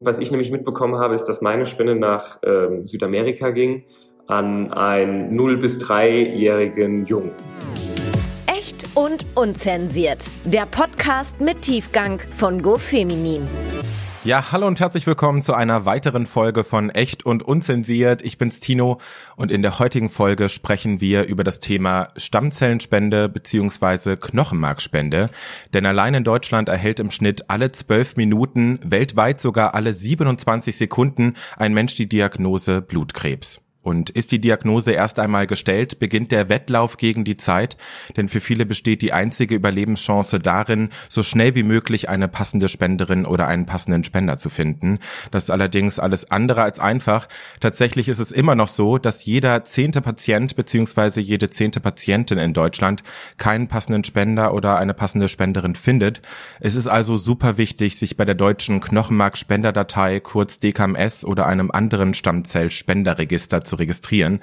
Was ich nämlich mitbekommen habe, ist, dass meine Spende nach ähm, Südamerika ging an einen 0- bis 3-jährigen Jungen. Echt und unzensiert. Der Podcast mit Tiefgang von GoFeminin. Ja, hallo und herzlich willkommen zu einer weiteren Folge von Echt und Unzensiert. Ich bin's Tino und in der heutigen Folge sprechen wir über das Thema Stammzellenspende beziehungsweise Knochenmarkspende. Denn allein in Deutschland erhält im Schnitt alle zwölf Minuten, weltweit sogar alle 27 Sekunden ein Mensch die Diagnose Blutkrebs. Und ist die Diagnose erst einmal gestellt, beginnt der Wettlauf gegen die Zeit, denn für viele besteht die einzige Überlebenschance darin, so schnell wie möglich eine passende Spenderin oder einen passenden Spender zu finden. Das ist allerdings alles andere als einfach. Tatsächlich ist es immer noch so, dass jeder zehnte Patient bzw. jede zehnte Patientin in Deutschland keinen passenden Spender oder eine passende Spenderin findet. Es ist also super wichtig, sich bei der deutschen Knochenmark-Spenderdatei kurz DKMS oder einem anderen Stammzell-Spenderregister zu registrieren.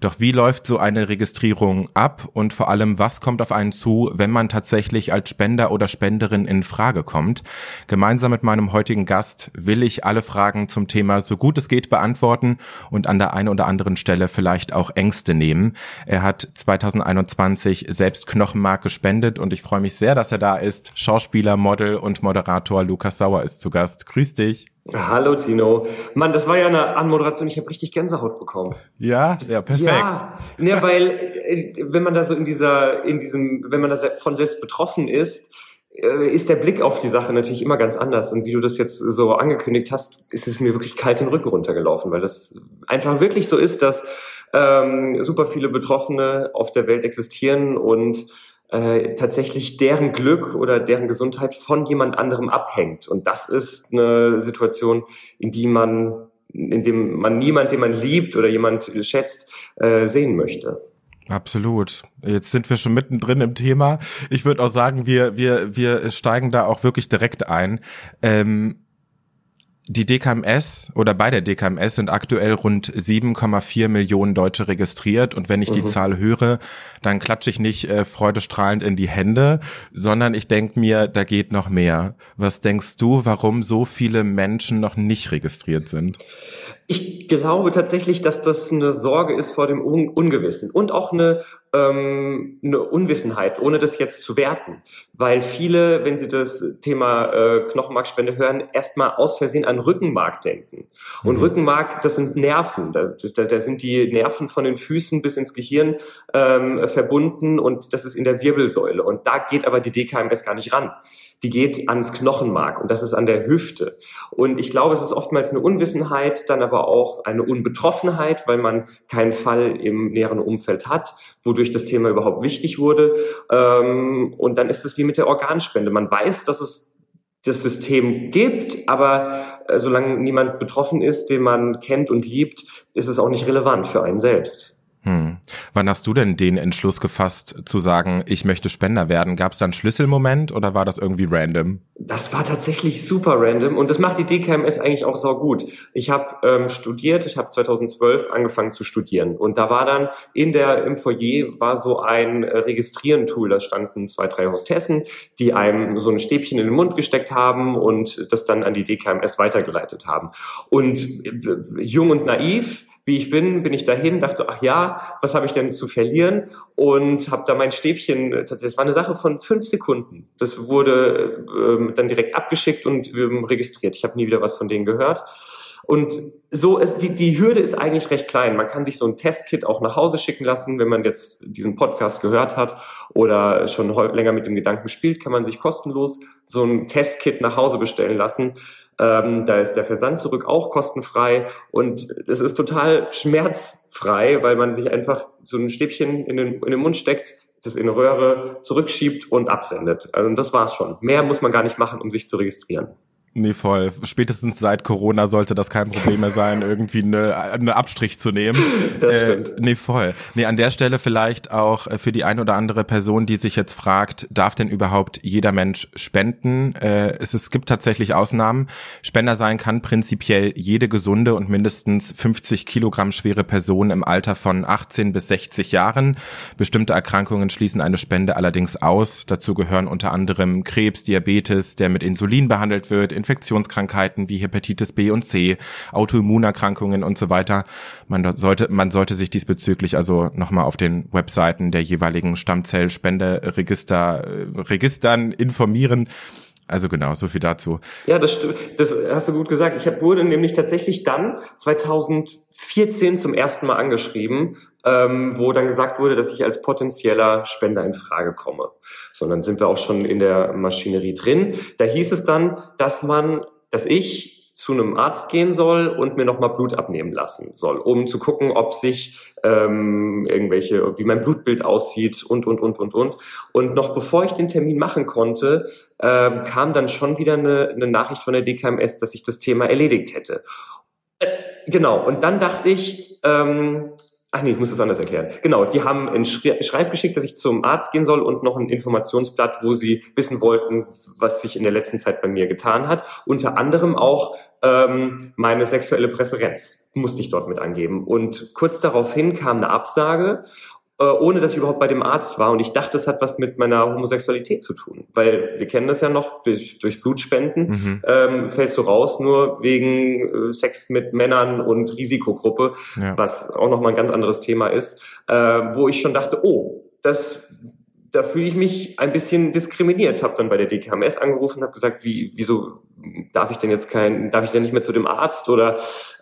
Doch wie läuft so eine Registrierung ab und vor allem, was kommt auf einen zu, wenn man tatsächlich als Spender oder Spenderin in Frage kommt? Gemeinsam mit meinem heutigen Gast will ich alle Fragen zum Thema so gut es geht beantworten und an der einen oder anderen Stelle vielleicht auch Ängste nehmen. Er hat 2021 selbst Knochenmark gespendet und ich freue mich sehr, dass er da ist. Schauspieler, Model und Moderator Lukas Sauer ist zu Gast. Grüß dich. Hallo Tino. Mann, das war ja eine Anmoderation, ich habe richtig Gänsehaut bekommen. Ja, ja, perfekt. Ja, ne, weil äh, wenn man da so in dieser, in diesem, wenn man da von selbst betroffen ist, äh, ist der Blick auf die Sache natürlich immer ganz anders. Und wie du das jetzt so angekündigt hast, ist es mir wirklich kalt den Rücken runtergelaufen, weil das einfach wirklich so ist, dass ähm, super viele Betroffene auf der Welt existieren und äh, tatsächlich deren Glück oder deren Gesundheit von jemand anderem abhängt. Und das ist eine Situation, in die man, in dem man niemand, den man liebt oder jemand schätzt, äh, sehen möchte. Absolut. Jetzt sind wir schon mittendrin im Thema. Ich würde auch sagen, wir, wir, wir steigen da auch wirklich direkt ein. Ähm, die DKMS oder bei der DKMS sind aktuell rund 7,4 Millionen Deutsche registriert und wenn ich mhm. die Zahl höre, dann klatsche ich nicht äh, freudestrahlend in die Hände, sondern ich denke mir, da geht noch mehr. Was denkst du, warum so viele Menschen noch nicht registriert sind? Ich glaube tatsächlich, dass das eine Sorge ist vor dem Un Ungewissen und auch eine, ähm, eine Unwissenheit, ohne das jetzt zu werten. Weil viele, wenn sie das Thema äh, Knochenmarkspende hören, erstmal aus Versehen an Rückenmark denken. Und mhm. Rückenmark, das sind Nerven. Da, da, da, sind die Nerven von den Füßen bis ins Gehirn ähm, verbunden und das ist in der Wirbelsäule. Und da geht aber die DKMS gar nicht ran die geht ans Knochenmark und das ist an der Hüfte. Und ich glaube, es ist oftmals eine Unwissenheit, dann aber auch eine Unbetroffenheit, weil man keinen Fall im näheren Umfeld hat, wodurch das Thema überhaupt wichtig wurde. Ähm, und dann ist es wie mit der Organspende. Man weiß, dass es das System gibt, aber äh, solange niemand betroffen ist, den man kennt und liebt, ist es auch nicht relevant für einen selbst. Hm. Wann hast du denn den Entschluss gefasst, zu sagen, ich möchte Spender werden? Gab es da einen Schlüsselmoment oder war das irgendwie random? Das war tatsächlich super random und das macht die DKMS eigentlich auch so gut. Ich habe ähm, studiert, ich habe 2012 angefangen zu studieren und da war dann in der im Foyer war so ein äh, Registrieren-Tool, da standen zwei, drei Hostessen, die einem so ein Stäbchen in den Mund gesteckt haben und das dann an die DKMS weitergeleitet haben. Und äh, jung und naiv wie ich bin, bin ich dahin, dachte, ach ja, was habe ich denn zu verlieren? Und habe da mein Stäbchen, tatsächlich, es war eine Sache von fünf Sekunden. Das wurde ähm, dann direkt abgeschickt und ähm, registriert. Ich habe nie wieder was von denen gehört. Und so ist die, die Hürde ist eigentlich recht klein. Man kann sich so ein Testkit auch nach Hause schicken lassen, wenn man jetzt diesen Podcast gehört hat oder schon länger mit dem Gedanken spielt, kann man sich kostenlos so ein Testkit nach Hause bestellen lassen. Ähm, da ist der Versand zurück auch kostenfrei und es ist total schmerzfrei, weil man sich einfach so ein Stäbchen in den, in den Mund steckt, das in Röhre zurückschiebt und absendet. Also das war's schon. Mehr muss man gar nicht machen, um sich zu registrieren. Nee, voll. Spätestens seit Corona sollte das kein Problem mehr sein, irgendwie eine, eine Abstrich zu nehmen. Das äh, stimmt. Nee, voll. Nee, an der Stelle vielleicht auch äh, für die ein oder andere Person, die sich jetzt fragt, darf denn überhaupt jeder Mensch spenden? Äh, es, es gibt tatsächlich Ausnahmen. Spender sein kann prinzipiell jede gesunde und mindestens 50 Kilogramm schwere Person im Alter von 18 bis 60 Jahren. Bestimmte Erkrankungen schließen eine Spende allerdings aus. Dazu gehören unter anderem Krebs, Diabetes, der mit Insulin behandelt wird, Infektionskrankheiten wie Hepatitis B und C, Autoimmunerkrankungen und so weiter. Man sollte, man sollte sich diesbezüglich also nochmal auf den Webseiten der jeweiligen Stammzellspenderegister, äh, Registern informieren. Also genau, so viel dazu. Ja, das, das hast du gut gesagt. Ich hab, wurde nämlich tatsächlich dann 2014 zum ersten Mal angeschrieben, ähm, wo dann gesagt wurde, dass ich als potenzieller Spender in Frage komme. So, dann sind wir auch schon in der Maschinerie drin. Da hieß es dann, dass man, dass ich zu einem Arzt gehen soll und mir nochmal Blut abnehmen lassen soll, um zu gucken, ob sich ähm, irgendwelche, wie mein Blutbild aussieht und, und, und, und, und. Und noch bevor ich den Termin machen konnte, ähm, kam dann schon wieder eine, eine Nachricht von der DKMS, dass ich das Thema erledigt hätte. Äh, genau, und dann dachte ich, ähm, Ach nee, ich muss das anders erklären. Genau, die haben ein Schreib geschickt, dass ich zum Arzt gehen soll und noch ein Informationsblatt, wo sie wissen wollten, was sich in der letzten Zeit bei mir getan hat. Unter anderem auch ähm, meine sexuelle Präferenz musste ich dort mit angeben. Und kurz daraufhin kam eine Absage ohne dass ich überhaupt bei dem Arzt war. Und ich dachte, das hat was mit meiner Homosexualität zu tun. Weil wir kennen das ja noch, durch, durch Blutspenden mhm. ähm, fällst du raus, nur wegen äh, Sex mit Männern und Risikogruppe, ja. was auch nochmal ein ganz anderes Thema ist, äh, wo ich schon dachte, oh, das da fühle ich mich ein bisschen diskriminiert. Habe dann bei der DKMS angerufen, habe gesagt, wie, wieso darf ich denn jetzt kein, darf ich denn nicht mehr zu dem Arzt oder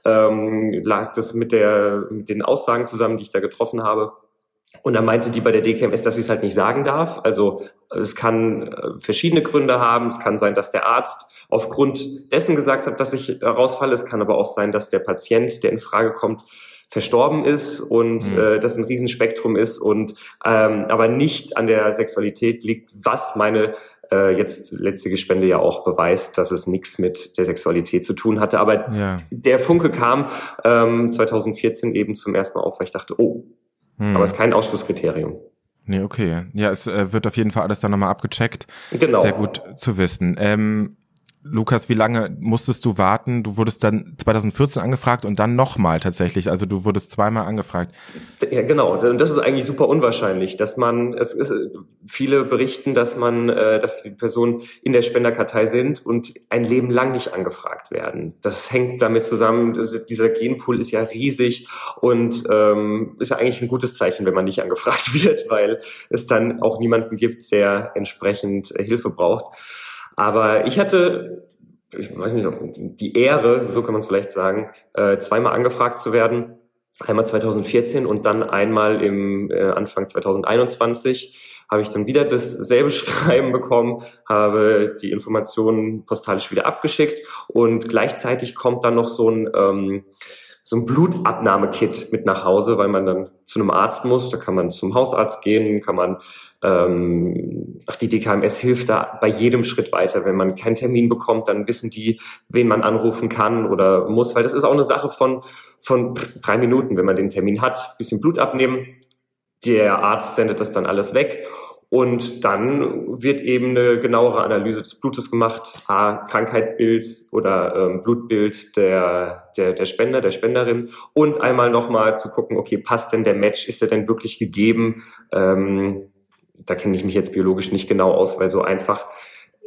ähm, lag das mit der mit den Aussagen zusammen, die ich da getroffen habe? Und dann meinte die bei der DKMS, dass sie es halt nicht sagen darf. Also es kann äh, verschiedene Gründe haben. Es kann sein, dass der Arzt aufgrund dessen gesagt hat, dass ich rausfalle. Es kann aber auch sein, dass der Patient, der in Frage kommt, verstorben ist und mhm. äh, das ein Riesenspektrum ist und ähm, aber nicht an der Sexualität liegt, was meine äh, jetzt letzte Spende ja auch beweist, dass es nichts mit der Sexualität zu tun hatte. Aber ja. der Funke kam ähm, 2014 eben zum ersten Mal auf, weil ich dachte, oh, hm. Aber es ist kein Ausschlusskriterium. Nee, okay. Ja, es äh, wird auf jeden Fall alles dann nochmal abgecheckt. Genau. Sehr gut zu wissen. Ähm, Lukas, wie lange musstest du warten? Du wurdest dann 2014 angefragt und dann nochmal tatsächlich. Also du wurdest zweimal angefragt. Ja, genau. Das ist eigentlich super unwahrscheinlich, dass man, es ist, viele berichten, dass man, äh, dass die Personen in der Spenderkartei sind und ein Leben lang nicht angefragt werden. Das hängt damit zusammen, dieser Genpool ist ja riesig und ähm, ist ja eigentlich ein gutes Zeichen, wenn man nicht angefragt wird, weil es dann auch niemanden gibt, der entsprechend Hilfe braucht. Aber ich hatte, ich weiß nicht, die Ehre, so kann man es vielleicht sagen, äh, zweimal angefragt zu werden. Einmal 2014 und dann einmal im äh, Anfang 2021 habe ich dann wieder dasselbe Schreiben bekommen, habe die Informationen postalisch wieder abgeschickt und gleichzeitig kommt dann noch so ein ähm, so ein Blutabnahmekit mit nach Hause, weil man dann zu einem Arzt muss. Da kann man zum Hausarzt gehen, kann man, ähm, ach, die DKMS hilft da bei jedem Schritt weiter. Wenn man keinen Termin bekommt, dann wissen die, wen man anrufen kann oder muss, weil das ist auch eine Sache von, von drei Minuten, wenn man den Termin hat, bisschen Blut abnehmen. Der Arzt sendet das dann alles weg und dann wird eben eine genauere Analyse des Blutes gemacht, A, Krankheitbild oder ähm, Blutbild der, der, der Spender, der Spenderin. Und einmal nochmal zu gucken, okay, passt denn der Match, ist er denn wirklich gegeben? Ähm, da kenne ich mich jetzt biologisch nicht genau aus, weil so einfach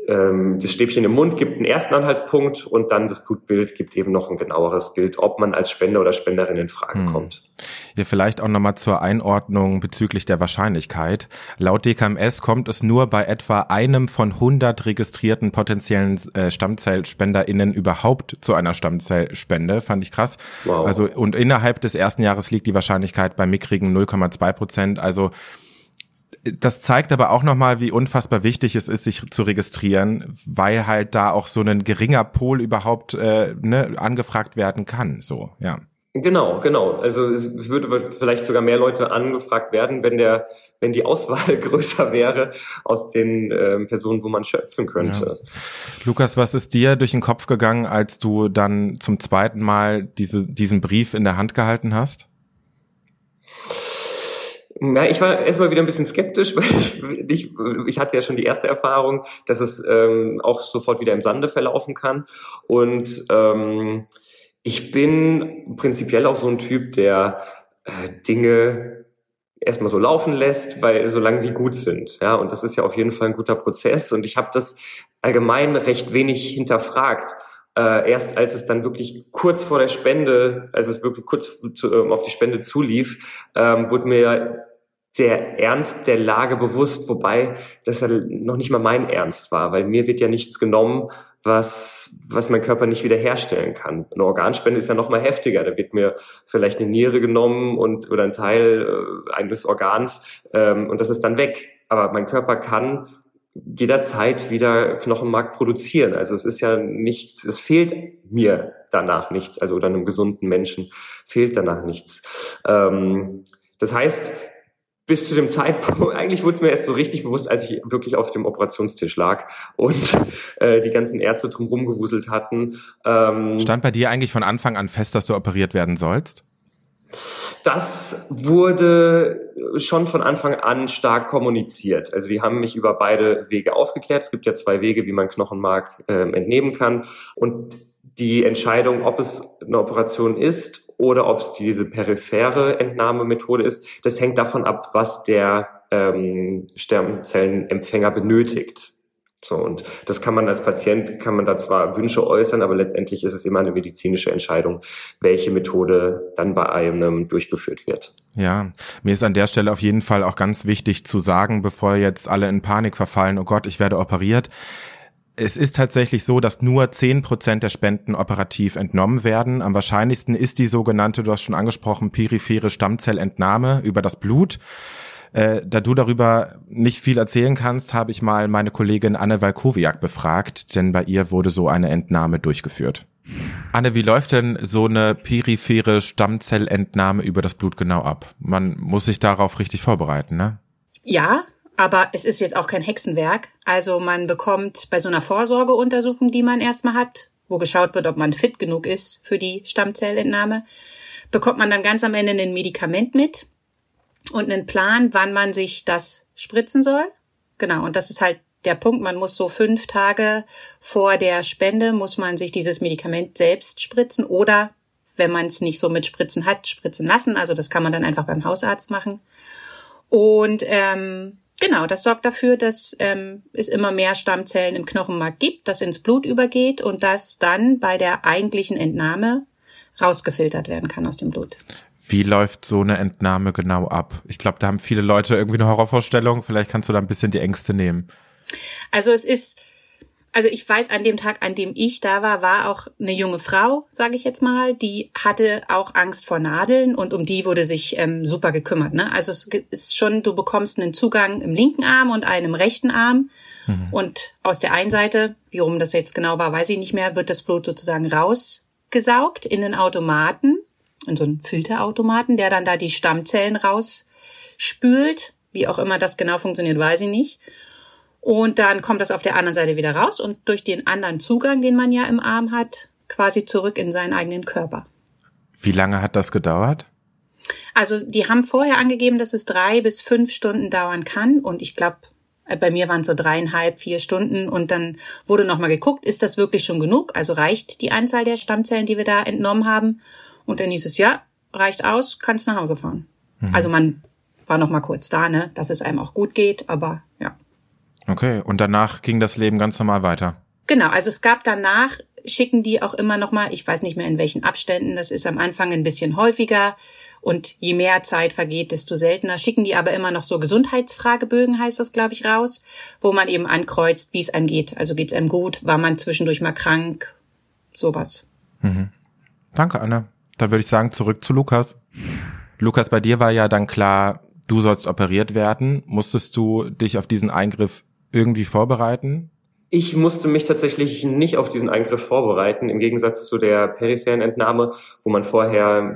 ähm, das Stäbchen im Mund gibt einen ersten Anhaltspunkt und dann das Blutbild gibt eben noch ein genaueres Bild, ob man als Spender oder Spenderin in Frage hm. kommt. Ja, vielleicht auch nochmal zur Einordnung bezüglich der Wahrscheinlichkeit. Laut DKMS kommt es nur bei etwa einem von 100 registrierten potenziellen äh, StammzellspenderInnen überhaupt zu einer Stammzellspende. Fand ich krass. Wow. Also, und innerhalb des ersten Jahres liegt die Wahrscheinlichkeit bei mickrigen 0,2 Prozent. Also, das zeigt aber auch nochmal, wie unfassbar wichtig es ist, sich zu registrieren, weil halt da auch so ein geringer Pol überhaupt äh, ne, angefragt werden kann. So, ja. Genau, genau. Also es würde vielleicht sogar mehr Leute angefragt werden, wenn der, wenn die Auswahl größer wäre aus den äh, Personen, wo man schöpfen könnte. Ja. Lukas, was ist dir durch den Kopf gegangen, als du dann zum zweiten Mal diese, diesen Brief in der Hand gehalten hast? Ja, ich war erstmal wieder ein bisschen skeptisch, weil ich, ich, ich hatte ja schon die erste Erfahrung, dass es ähm, auch sofort wieder im Sande verlaufen kann. Und ähm, ich bin prinzipiell auch so ein Typ, der äh, Dinge erstmal so laufen lässt, weil solange sie gut sind. Ja, und das ist ja auf jeden Fall ein guter Prozess. Und ich habe das allgemein recht wenig hinterfragt. Äh, erst als es dann wirklich kurz vor der Spende, als es wirklich kurz zu, ähm, auf die Spende zulief, ähm, wurde mir der Ernst der Lage bewusst, wobei das ja noch nicht mal mein Ernst war, weil mir wird ja nichts genommen, was, was mein Körper nicht wiederherstellen kann. Eine Organspende ist ja noch mal heftiger. Da wird mir vielleicht eine Niere genommen und oder ein Teil äh, eines Organs ähm, und das ist dann weg. Aber mein Körper kann jederzeit wieder Knochenmark produzieren. Also es ist ja nichts, es fehlt mir danach nichts, also oder einem gesunden Menschen fehlt danach nichts. Ähm, das heißt, bis zu dem Zeitpunkt, eigentlich wurde mir erst so richtig bewusst, als ich wirklich auf dem Operationstisch lag und äh, die ganzen Ärzte drumherum gewuselt hatten. Ähm, Stand bei dir eigentlich von Anfang an fest, dass du operiert werden sollst? Das wurde schon von Anfang an stark kommuniziert. Also die haben mich über beide Wege aufgeklärt. Es gibt ja zwei Wege, wie man Knochenmark äh, entnehmen kann. Und die Entscheidung, ob es eine Operation ist oder ob es diese periphere Entnahmemethode ist, das hängt davon ab, was der ähm, Stammzellenempfänger benötigt. So, und das kann man als Patient, kann man da zwar Wünsche äußern, aber letztendlich ist es immer eine medizinische Entscheidung, welche Methode dann bei einem durchgeführt wird. Ja, mir ist an der Stelle auf jeden Fall auch ganz wichtig zu sagen, bevor jetzt alle in Panik verfallen, oh Gott, ich werde operiert es ist tatsächlich so, dass nur zehn Prozent der Spenden operativ entnommen werden. Am wahrscheinlichsten ist die sogenannte, du hast schon angesprochen, periphere Stammzellentnahme über das Blut. Äh, da du darüber nicht viel erzählen kannst, habe ich mal meine Kollegin Anne Walkowiak befragt, denn bei ihr wurde so eine Entnahme durchgeführt. Anne, wie läuft denn so eine periphere Stammzellentnahme über das Blut genau ab? Man muss sich darauf richtig vorbereiten, ne? Ja, aber es ist jetzt auch kein Hexenwerk. Also man bekommt bei so einer Vorsorgeuntersuchung, die man erstmal hat, wo geschaut wird, ob man fit genug ist für die Stammzellentnahme, bekommt man dann ganz am Ende ein Medikament mit und einen Plan, wann man sich das spritzen soll. Genau, und das ist halt der Punkt, man muss so fünf Tage vor der Spende, muss man sich dieses Medikament selbst spritzen oder, wenn man es nicht so mit Spritzen hat, spritzen lassen. Also das kann man dann einfach beim Hausarzt machen. Und ähm, Genau, das sorgt dafür, dass ähm, es immer mehr Stammzellen im Knochenmark gibt, das ins Blut übergeht und das dann bei der eigentlichen Entnahme rausgefiltert werden kann aus dem Blut. Wie läuft so eine Entnahme genau ab? Ich glaube, da haben viele Leute irgendwie eine Horrorvorstellung. Vielleicht kannst du da ein bisschen die Ängste nehmen. Also es ist also ich weiß, an dem Tag, an dem ich da war, war auch eine junge Frau, sage ich jetzt mal, die hatte auch Angst vor Nadeln und um die wurde sich ähm, super gekümmert. Ne? Also es ist schon, du bekommst einen Zugang im linken Arm und einen im rechten Arm. Mhm. Und aus der einen Seite, wie rum das jetzt genau war, weiß ich nicht mehr, wird das Blut sozusagen rausgesaugt in den Automaten, in so einen Filterautomaten, der dann da die Stammzellen rausspült. Wie auch immer das genau funktioniert, weiß ich nicht. Und dann kommt das auf der anderen Seite wieder raus und durch den anderen Zugang, den man ja im Arm hat, quasi zurück in seinen eigenen Körper. Wie lange hat das gedauert? Also die haben vorher angegeben, dass es drei bis fünf Stunden dauern kann und ich glaube, äh, bei mir waren es so dreieinhalb, vier Stunden und dann wurde nochmal geguckt, ist das wirklich schon genug? Also reicht die Anzahl der Stammzellen, die wir da entnommen haben? Und dann hieß es, ja, reicht aus, kannst nach Hause fahren. Mhm. Also man war nochmal kurz da, ne, dass es einem auch gut geht, aber. Okay, und danach ging das Leben ganz normal weiter. Genau, also es gab danach, schicken die auch immer noch mal, ich weiß nicht mehr in welchen Abständen, das ist am Anfang ein bisschen häufiger und je mehr Zeit vergeht, desto seltener, schicken die aber immer noch so Gesundheitsfragebögen, heißt das, glaube ich, raus, wo man eben ankreuzt, wie es einem geht. Also geht es einem gut, war man zwischendurch mal krank, sowas. Mhm. Danke, Anna. Da würde ich sagen, zurück zu Lukas. Lukas, bei dir war ja dann klar, du sollst operiert werden. Musstest du dich auf diesen Eingriff irgendwie vorbereiten? Ich musste mich tatsächlich nicht auf diesen Eingriff vorbereiten, im Gegensatz zu der peripheren Entnahme, wo man vorher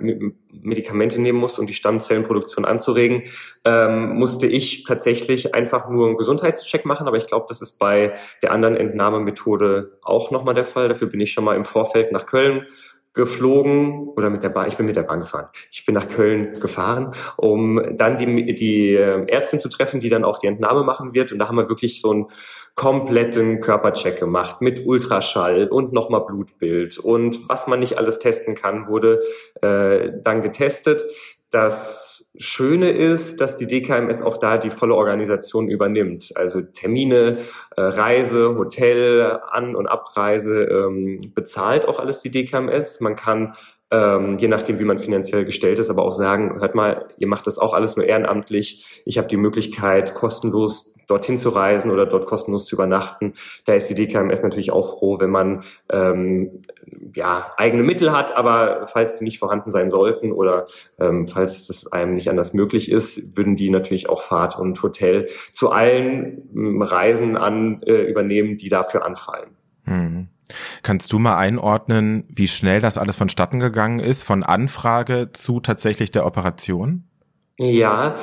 Medikamente nehmen muss, um die Stammzellenproduktion anzuregen, ähm, musste ich tatsächlich einfach nur einen Gesundheitscheck machen. Aber ich glaube, das ist bei der anderen Entnahmemethode auch nochmal der Fall. Dafür bin ich schon mal im Vorfeld nach Köln geflogen oder mit der Bahn, ich bin mit der Bahn gefahren. Ich bin nach Köln gefahren, um dann die, die ähm, Ärztin zu treffen, die dann auch die Entnahme machen wird. Und da haben wir wirklich so einen kompletten Körpercheck gemacht mit Ultraschall und nochmal Blutbild. Und was man nicht alles testen kann, wurde äh, dann getestet. Das Schöne ist, dass die DKMS auch da die volle Organisation übernimmt. Also Termine, äh, Reise, Hotel, An- und Abreise ähm, bezahlt auch alles die DKMS. Man kann ähm, je nachdem, wie man finanziell gestellt ist, aber auch sagen, hört mal, ihr macht das auch alles nur ehrenamtlich. Ich habe die Möglichkeit, kostenlos dorthin zu reisen oder dort kostenlos zu übernachten. Da ist die DKMS natürlich auch froh, wenn man ähm, ja eigene Mittel hat, aber falls die nicht vorhanden sein sollten oder ähm, falls das einem nicht anders möglich ist, würden die natürlich auch Fahrt und Hotel zu allen ähm, Reisen an äh, übernehmen, die dafür anfallen. Mhm. Kannst du mal einordnen, wie schnell das alles vonstatten gegangen ist, von Anfrage zu tatsächlich der Operation? Ja,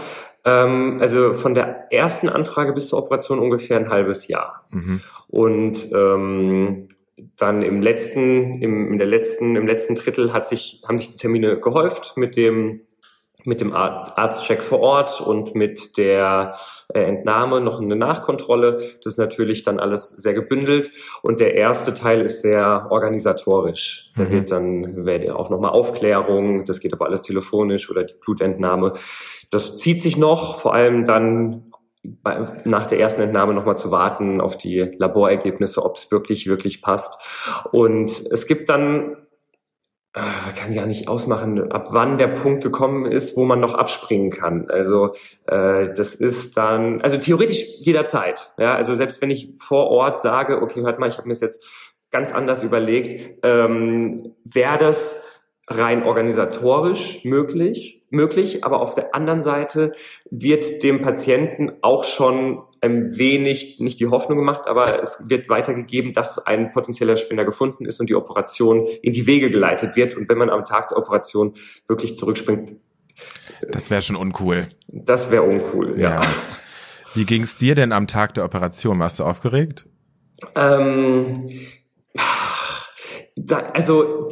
ähm, also von der ersten Anfrage bis zur Operation ungefähr ein halbes Jahr. Mhm. Und ähm, dann im letzten, im, in der letzten, im letzten Drittel hat sich, haben sich die Termine gehäuft mit dem mit dem Arztcheck vor Ort und mit der äh, Entnahme noch eine Nachkontrolle. Das ist natürlich dann alles sehr gebündelt. Und der erste Teil ist sehr organisatorisch. Da mhm. wird dann werde auch nochmal Aufklärung, das geht aber alles telefonisch oder die Blutentnahme. Das zieht sich noch, vor allem dann bei, nach der ersten Entnahme nochmal zu warten auf die Laborergebnisse, ob es wirklich, wirklich passt. Und es gibt dann man kann gar nicht ausmachen, ab wann der Punkt gekommen ist, wo man noch abspringen kann. Also äh, das ist dann, also theoretisch jederzeit. Ja, also selbst wenn ich vor Ort sage, okay, hört mal, ich habe mir das jetzt ganz anders überlegt, ähm, wäre das rein organisatorisch möglich, möglich, aber auf der anderen Seite wird dem Patienten auch schon ein wenig, nicht die Hoffnung gemacht, aber es wird weitergegeben, dass ein potenzieller Spinner gefunden ist und die Operation in die Wege geleitet wird. Und wenn man am Tag der Operation wirklich zurückspringt. Das wäre schon uncool. Das wäre uncool, ja. ja. Wie ging es dir denn am Tag der Operation? Warst du aufgeregt? Ähm, da, also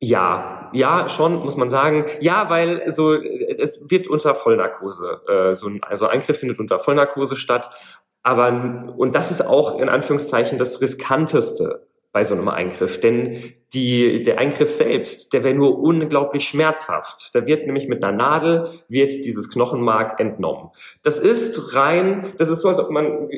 ja, ja, schon, muss man sagen. Ja, weil so es wird unter Vollnarkose, äh, so ein also Eingriff findet unter Vollnarkose statt. Aber und das ist auch in Anführungszeichen das riskanteste bei so einem Eingriff, denn die, der Eingriff selbst, der wäre nur unglaublich schmerzhaft. Da wird nämlich mit einer Nadel wird dieses Knochenmark entnommen. Das ist rein, das ist so, als ob man,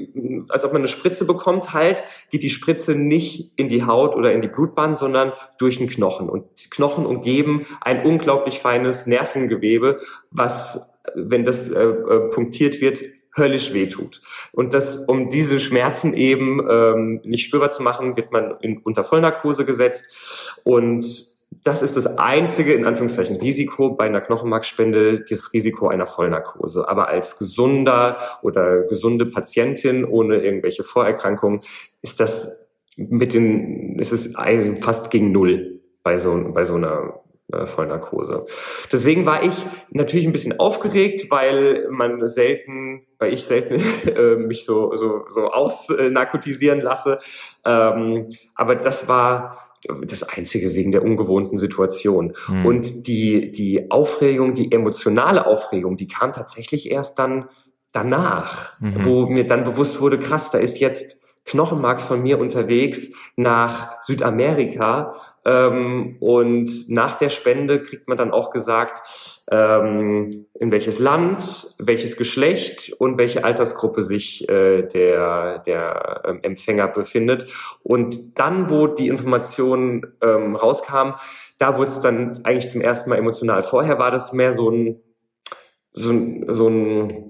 als ob man eine Spritze bekommt, halt geht die Spritze nicht in die Haut oder in die Blutbahn, sondern durch den Knochen. Und Knochen umgeben ein unglaublich feines Nervengewebe, was, wenn das äh, äh punktiert wird, höllisch wehtut. Und das, um diese Schmerzen eben ähm, nicht spürbar zu machen, wird man in, unter Vollnarkose gesetzt. Und das ist das einzige, in Anführungszeichen, Risiko bei einer Knochenmarkspende, das Risiko einer Vollnarkose. Aber als gesunder oder gesunde Patientin ohne irgendwelche Vorerkrankungen ist das mit den, ist es fast gegen Null bei so, bei so einer äh, Vollnarkose. Deswegen war ich natürlich ein bisschen aufgeregt, weil man selten, weil ich selten äh, mich so, so, so ausnarkotisieren lasse. Ähm, aber das war das Einzige wegen der ungewohnten Situation. Mhm. Und die, die Aufregung, die emotionale Aufregung, die kam tatsächlich erst dann danach, mhm. wo mir dann bewusst wurde, krass, da ist jetzt Knochenmark von mir unterwegs nach Südamerika ähm, und nach der Spende kriegt man dann auch gesagt, ähm, in welches Land, welches Geschlecht und welche Altersgruppe sich äh, der, der ähm, Empfänger befindet. Und dann, wo die Information ähm, rauskam, da wurde es dann eigentlich zum ersten Mal emotional. Vorher war das mehr so ein, so ein, so ein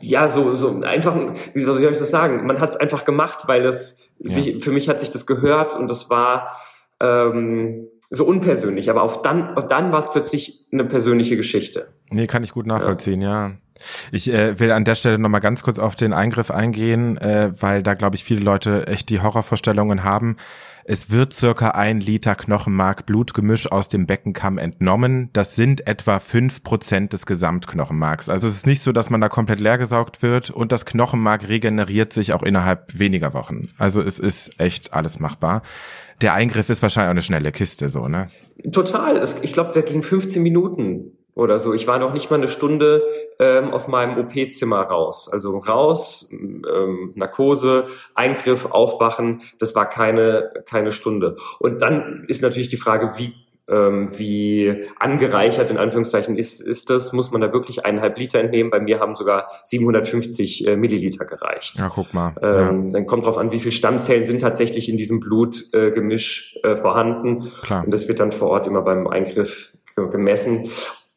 ja, so, so einfach, wie soll ich das sagen? Man hat es einfach gemacht, weil es ja. sich, für mich hat sich das gehört und das war ähm, so unpersönlich. Aber auf dann, auf dann war es plötzlich eine persönliche Geschichte. Nee, kann ich gut nachvollziehen, ja. ja. Ich äh, will an der Stelle nochmal ganz kurz auf den Eingriff eingehen, äh, weil da, glaube ich, viele Leute echt die Horrorvorstellungen haben. Es wird circa ein Liter Knochenmark Blutgemisch aus dem Beckenkamm entnommen. Das sind etwa fünf Prozent des Gesamtknochenmarks. Also es ist nicht so, dass man da komplett leergesaugt wird und das Knochenmark regeneriert sich auch innerhalb weniger Wochen. Also es ist echt alles machbar. Der Eingriff ist wahrscheinlich auch eine schnelle Kiste, so, ne? Total. Ich glaube, der ging 15 Minuten oder so. Ich war noch nicht mal eine Stunde ähm, aus meinem OP-Zimmer raus. Also raus, ähm, Narkose, Eingriff, Aufwachen, das war keine, keine Stunde. Und dann ist natürlich die Frage, wie ähm, wie angereichert in Anführungszeichen ist, ist das, muss man da wirklich eineinhalb Liter entnehmen. Bei mir haben sogar 750 äh, Milliliter gereicht. Ja, guck mal. Ähm, ja. Dann kommt drauf an, wie viel Stammzellen sind tatsächlich in diesem Blutgemisch äh, äh, vorhanden. Klar. Und das wird dann vor Ort immer beim Eingriff gemessen.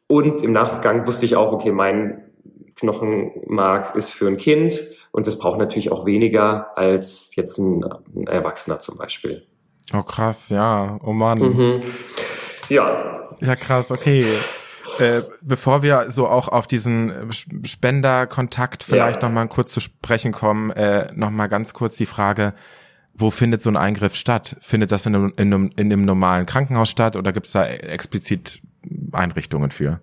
Und im Nachgang wusste ich auch, okay, mein Knochenmark ist für ein Kind und das braucht natürlich auch weniger als jetzt ein, ein Erwachsener zum Beispiel. Oh krass, ja. Oh Mann. Mhm. Ja. Ja, krass, okay. Äh, bevor wir so auch auf diesen Spenderkontakt vielleicht ja. nochmal kurz zu sprechen kommen, äh, nochmal ganz kurz die Frage, wo findet so ein Eingriff statt? Findet das in einem, in einem, in einem normalen Krankenhaus statt oder gibt es da explizit Einrichtungen für?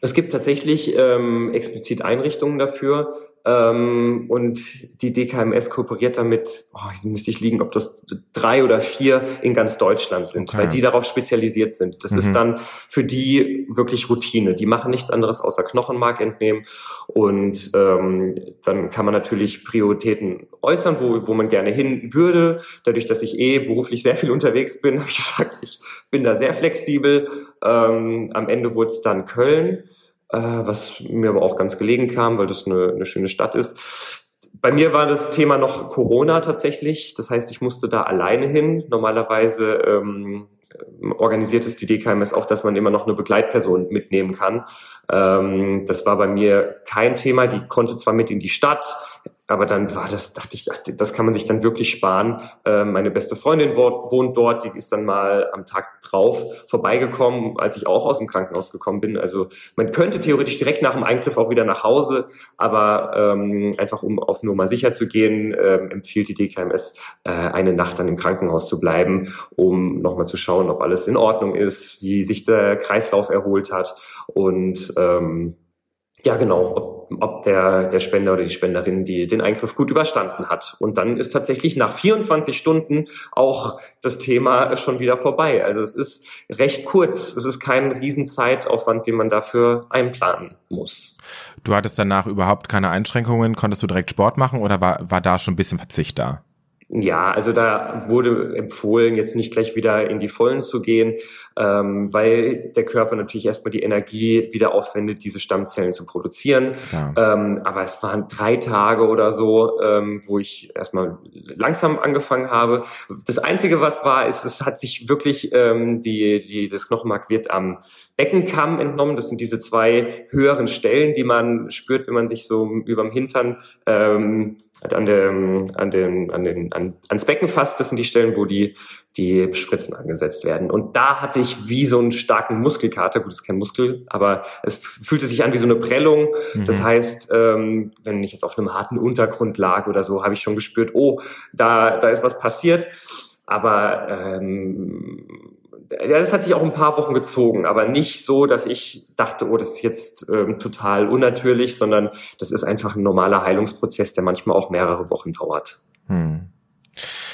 Es gibt tatsächlich ähm, explizit Einrichtungen dafür. Ähm, und die DKMS kooperiert damit, oh, müsste ich liegen, ob das drei oder vier in ganz Deutschland sind, okay. weil die darauf spezialisiert sind. Das mhm. ist dann für die wirklich Routine. Die machen nichts anderes außer Knochenmark entnehmen. Und ähm, dann kann man natürlich Prioritäten äußern, wo, wo man gerne hin würde. Dadurch, dass ich eh beruflich sehr viel unterwegs bin, habe ich gesagt, ich bin da sehr flexibel. Ähm, am Ende wurde es dann Köln äh, was mir aber auch ganz gelegen kam, weil das eine, eine schöne Stadt ist. Bei mir war das Thema noch Corona tatsächlich. Das heißt, ich musste da alleine hin. Normalerweise ähm, organisiert es die DKMS auch, dass man immer noch eine Begleitperson mitnehmen kann. Ähm, das war bei mir kein Thema. Die konnte zwar mit in die Stadt, aber dann war das, dachte ich, das kann man sich dann wirklich sparen. Ähm, meine beste Freundin wohnt dort, die ist dann mal am Tag drauf vorbeigekommen, als ich auch aus dem Krankenhaus gekommen bin. Also man könnte theoretisch direkt nach dem Eingriff auch wieder nach Hause, aber ähm, einfach um auf Nummer sicher zu gehen, ähm, empfiehlt die DKMS, äh, eine Nacht dann im Krankenhaus zu bleiben, um nochmal zu schauen, ob alles in Ordnung ist, wie sich der Kreislauf erholt hat und ähm, ja genau, ob ob der, der Spender oder die Spenderin die, den Eingriff gut überstanden hat. Und dann ist tatsächlich nach 24 Stunden auch das Thema schon wieder vorbei. Also es ist recht kurz. Es ist kein Riesenzeitaufwand, den man dafür einplanen muss. Du hattest danach überhaupt keine Einschränkungen? Konntest du direkt Sport machen oder war, war da schon ein bisschen Verzicht da? Ja, also da wurde empfohlen, jetzt nicht gleich wieder in die Vollen zu gehen, ähm, weil der Körper natürlich erstmal die Energie wieder aufwendet, diese Stammzellen zu produzieren. Ja. Ähm, aber es waren drei Tage oder so, ähm, wo ich erstmal langsam angefangen habe. Das Einzige, was war, ist, es hat sich wirklich ähm, die, die, das Knochenmark wird am Beckenkamm entnommen. Das sind diese zwei höheren Stellen, die man spürt, wenn man sich so überm Hintern ähm, an dem, an den, an den, an, ans Becken fasst. Das sind die Stellen, wo die, die Spritzen angesetzt werden. Und da hatte ich wie so einen starken Muskelkater. Gut, das ist kein Muskel, aber es fühlte sich an wie so eine Prellung. Mhm. Das heißt, ähm, wenn ich jetzt auf einem harten Untergrund lag oder so, habe ich schon gespürt, oh, da, da ist was passiert. Aber ähm, ja, das hat sich auch ein paar Wochen gezogen, aber nicht so, dass ich dachte, oh, das ist jetzt ähm, total unnatürlich, sondern das ist einfach ein normaler Heilungsprozess, der manchmal auch mehrere Wochen dauert. Hm.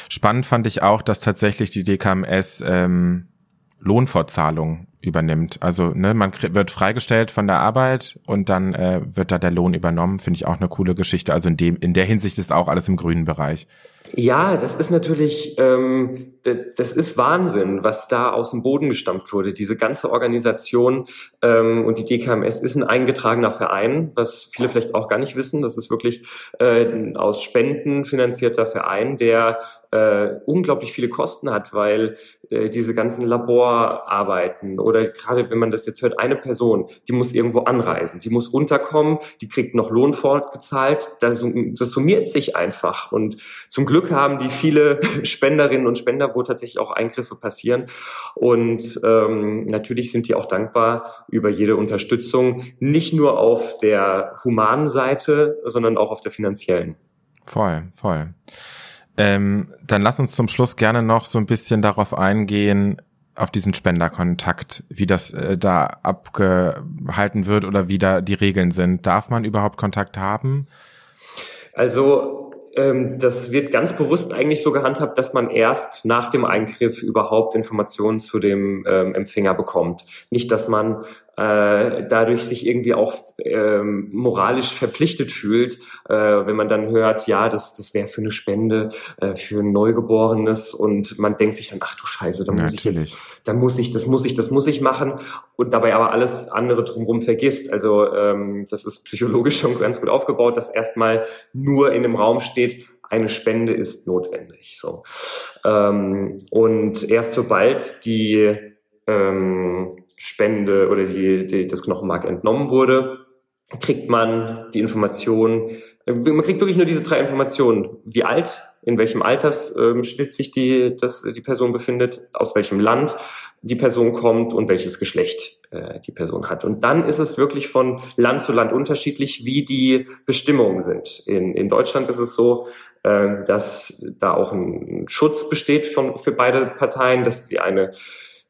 Spannend fand ich auch, dass tatsächlich die DKMS ähm, Lohnfortzahlung übernimmt. Also ne, man wird freigestellt von der Arbeit und dann äh, wird da der Lohn übernommen. Finde ich auch eine coole Geschichte. Also in dem in der Hinsicht ist auch alles im grünen Bereich. Ja, das ist natürlich, ähm, das ist Wahnsinn, was da aus dem Boden gestampft wurde. Diese ganze Organisation ähm, und die DKMS ist ein eingetragener Verein, was viele vielleicht auch gar nicht wissen. Das ist wirklich äh, aus Spenden finanzierter Verein, der äh, unglaublich viele Kosten hat, weil äh, diese ganzen Laborarbeiten oder gerade wenn man das jetzt hört, eine Person, die muss irgendwo anreisen, die muss unterkommen, die kriegt noch Lohn fortgezahlt, das, das summiert sich einfach und zum Glück haben die viele Spenderinnen und Spender, wo tatsächlich auch Eingriffe passieren und ähm, natürlich sind die auch dankbar über jede Unterstützung, nicht nur auf der humanen Seite, sondern auch auf der finanziellen. Voll, voll. Ähm, dann lass uns zum Schluss gerne noch so ein bisschen darauf eingehen, auf diesen Spenderkontakt, wie das äh, da abgehalten wird oder wie da die Regeln sind. Darf man überhaupt Kontakt haben? Also ähm, das wird ganz bewusst eigentlich so gehandhabt, dass man erst nach dem Eingriff überhaupt Informationen zu dem ähm, Empfänger bekommt. Nicht, dass man äh, dadurch sich irgendwie auch ähm, moralisch verpflichtet fühlt, äh, wenn man dann hört, ja, das, das wäre für eine Spende äh, für ein Neugeborenes und man denkt sich dann, ach du Scheiße, da muss Natürlich. ich jetzt, da muss ich, das muss ich, das muss ich machen und dabei aber alles andere drumherum vergisst. Also ähm, das ist psychologisch schon ganz gut aufgebaut, dass erstmal nur in dem Raum steht, eine Spende ist notwendig. So. Ähm, und erst sobald die ähm, Spende oder die, die, das Knochenmark entnommen wurde, kriegt man die Information, äh, man kriegt wirklich nur diese drei Informationen. Wie alt, in welchem Altersschnitt ähm, sich die, das, die Person befindet, aus welchem Land die Person kommt und welches Geschlecht äh, die Person hat. Und dann ist es wirklich von Land zu Land unterschiedlich, wie die Bestimmungen sind. In, in Deutschland ist es so, äh, dass da auch ein Schutz besteht von, für beide Parteien, dass die eine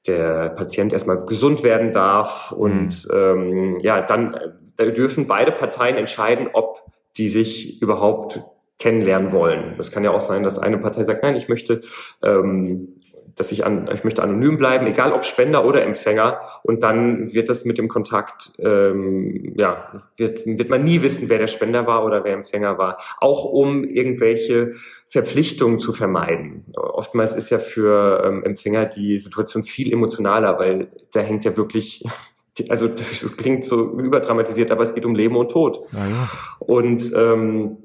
der Patient erstmal gesund werden darf und mhm. ähm, ja, dann da dürfen beide Parteien entscheiden, ob die sich überhaupt kennenlernen wollen. Das kann ja auch sein, dass eine Partei sagt, nein, ich möchte ähm, dass ich an, ich möchte anonym bleiben, egal ob Spender oder Empfänger. Und dann wird das mit dem Kontakt, ähm, ja, wird, wird man nie wissen, wer der Spender war oder wer Empfänger war. Auch um irgendwelche Verpflichtungen zu vermeiden. Oftmals ist ja für ähm, Empfänger die Situation viel emotionaler, weil da hängt ja wirklich also das, klingt so überdramatisiert, aber es geht um Leben und Tod. Ja. Und ähm,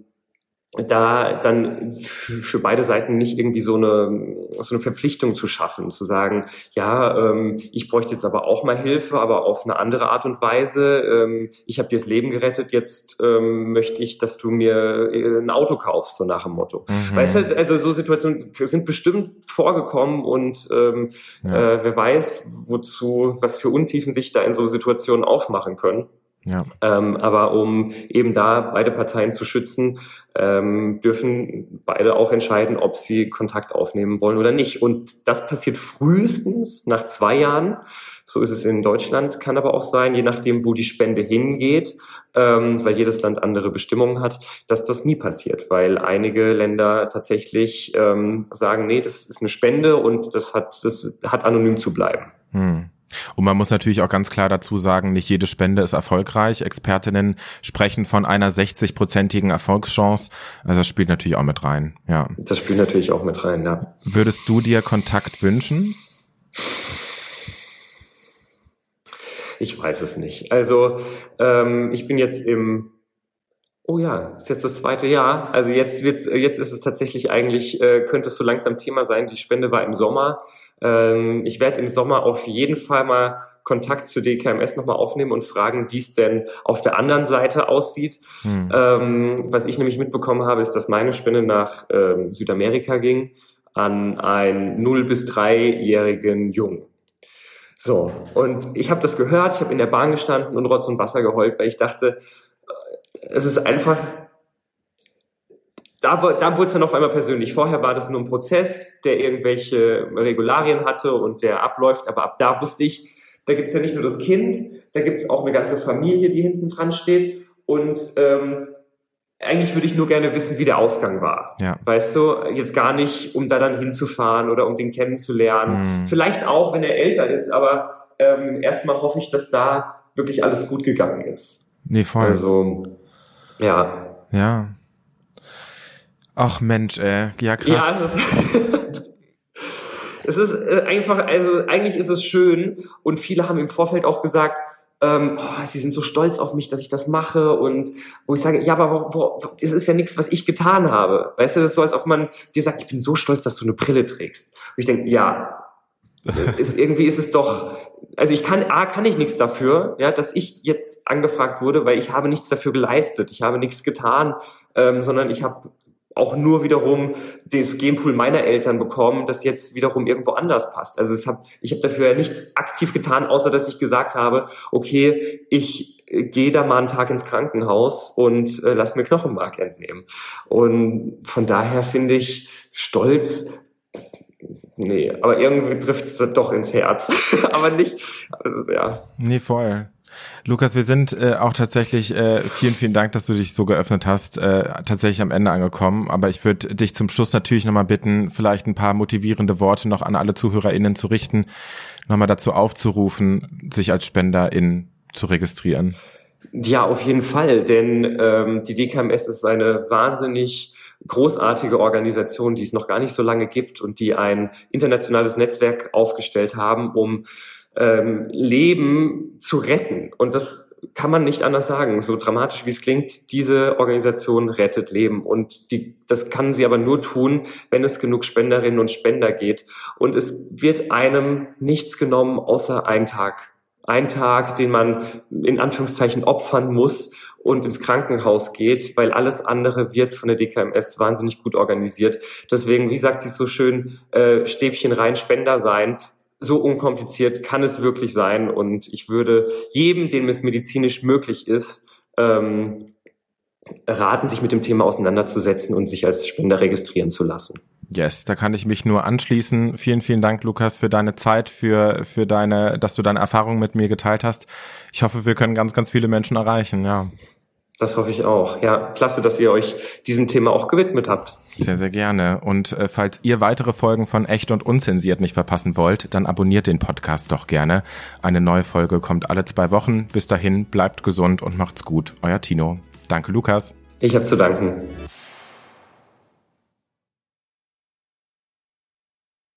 da dann für beide Seiten nicht irgendwie so eine, so eine Verpflichtung zu schaffen, zu sagen, ja, ähm, ich bräuchte jetzt aber auch mal Hilfe, aber auf eine andere Art und Weise. Ähm, ich habe dir das Leben gerettet, jetzt ähm, möchte ich, dass du mir äh, ein Auto kaufst, so nach dem Motto. Mhm. Weißt du, also so Situationen sind bestimmt vorgekommen und ähm, ja. äh, wer weiß, wozu, was für Untiefen sich da in so Situationen aufmachen können. Ja. Ähm, aber um eben da beide Parteien zu schützen, ähm, dürfen beide auch entscheiden, ob sie Kontakt aufnehmen wollen oder nicht. Und das passiert frühestens nach zwei Jahren. So ist es in Deutschland, kann aber auch sein, je nachdem, wo die Spende hingeht, ähm, weil jedes Land andere Bestimmungen hat, dass das nie passiert, weil einige Länder tatsächlich ähm, sagen, nee, das ist eine Spende und das hat, das hat anonym zu bleiben. Hm. Und man muss natürlich auch ganz klar dazu sagen, nicht jede Spende ist erfolgreich. Expertinnen sprechen von einer 60-prozentigen Erfolgschance. Also das spielt natürlich auch mit rein, ja. Das spielt natürlich auch mit rein, ja. Würdest du dir Kontakt wünschen? Ich weiß es nicht. Also ähm, ich bin jetzt im Oh ja, ist jetzt das zweite Jahr. Also jetzt wird's, jetzt ist es tatsächlich eigentlich, äh, könnte es so langsam Thema sein. Die Spende war im Sommer. Ähm, ich werde im Sommer auf jeden Fall mal Kontakt zu DKMS nochmal aufnehmen und fragen, wie es denn auf der anderen Seite aussieht. Hm. Ähm, was ich nämlich mitbekommen habe, ist, dass meine Spende nach ähm, Südamerika ging an einen 0- bis 3-jährigen Jungen. So, und ich habe das gehört, ich habe in der Bahn gestanden und Rotz und Wasser geheult, weil ich dachte, es ist einfach, da, da wurde es dann auf einmal persönlich. Vorher war das nur ein Prozess, der irgendwelche Regularien hatte und der abläuft, aber ab da wusste ich, da gibt es ja nicht nur das Kind, da gibt es auch eine ganze Familie, die hinten dran steht und ähm, eigentlich würde ich nur gerne wissen, wie der Ausgang war. Ja. Weißt du, jetzt gar nicht, um da dann hinzufahren oder um den kennenzulernen. Mhm. Vielleicht auch, wenn er älter ist, aber ähm, erstmal hoffe ich, dass da wirklich alles gut gegangen ist. Nee, voll. Also, ja. Ja. Ach Mensch, ey. Ja, krass. Ja, es ist, es ist äh, einfach, also eigentlich ist es schön und viele haben im Vorfeld auch gesagt, ähm, oh, sie sind so stolz auf mich, dass ich das mache und wo ich sage, ja, aber wo, wo, es ist ja nichts, was ich getan habe. Weißt du, das ist so, als ob man dir sagt, ich bin so stolz, dass du eine Brille trägst. Und ich denke, ja, ist, irgendwie ist es doch, also ich kann, A, kann ich nichts dafür, ja, dass ich jetzt angefragt wurde, weil ich habe nichts dafür geleistet, ich habe nichts getan, ähm, sondern ich habe auch nur wiederum das Genpool meiner Eltern bekommen, das jetzt wiederum irgendwo anders passt. Also es hab, ich habe dafür ja nichts aktiv getan, außer dass ich gesagt habe, okay, ich äh, gehe da mal einen Tag ins Krankenhaus und äh, lass mir Knochenmark entnehmen. Und von daher finde ich Stolz Nee, aber irgendwie trifft es doch ins Herz. aber nicht, also, ja. Nee, voll. Lukas, wir sind äh, auch tatsächlich, äh, vielen, vielen Dank, dass du dich so geöffnet hast, äh, tatsächlich am Ende angekommen. Aber ich würde dich zum Schluss natürlich nochmal bitten, vielleicht ein paar motivierende Worte noch an alle ZuhörerInnen zu richten, nochmal dazu aufzurufen, sich als SpenderIn zu registrieren. Ja, auf jeden Fall, denn ähm, die DKMS ist eine wahnsinnig großartige Organisation, die es noch gar nicht so lange gibt und die ein internationales Netzwerk aufgestellt haben, um ähm, Leben zu retten. Und das kann man nicht anders sagen. So dramatisch wie es klingt, diese Organisation rettet Leben. Und die, das kann sie aber nur tun, wenn es genug Spenderinnen und Spender geht. Und es wird einem nichts genommen außer ein Tag. Ein Tag, den man in Anführungszeichen opfern muss und ins Krankenhaus geht, weil alles andere wird von der DKMS wahnsinnig gut organisiert. Deswegen, wie sagt sie so schön, äh, Stäbchen rein Spender sein so unkompliziert kann es wirklich sein. Und ich würde jedem, dem es medizinisch möglich ist, ähm, raten, sich mit dem Thema auseinanderzusetzen und sich als Spender registrieren zu lassen. Yes, da kann ich mich nur anschließen. Vielen, vielen Dank, Lukas, für deine Zeit, für, für deine, dass du deine Erfahrungen mit mir geteilt hast. Ich hoffe, wir können ganz, ganz viele Menschen erreichen, ja. Das hoffe ich auch. Ja, klasse, dass ihr euch diesem Thema auch gewidmet habt. Sehr, sehr gerne. Und äh, falls ihr weitere Folgen von Echt und Unzensiert nicht verpassen wollt, dann abonniert den Podcast doch gerne. Eine neue Folge kommt alle zwei Wochen. Bis dahin, bleibt gesund und macht's gut. Euer Tino. Danke, Lukas. Ich habe zu danken.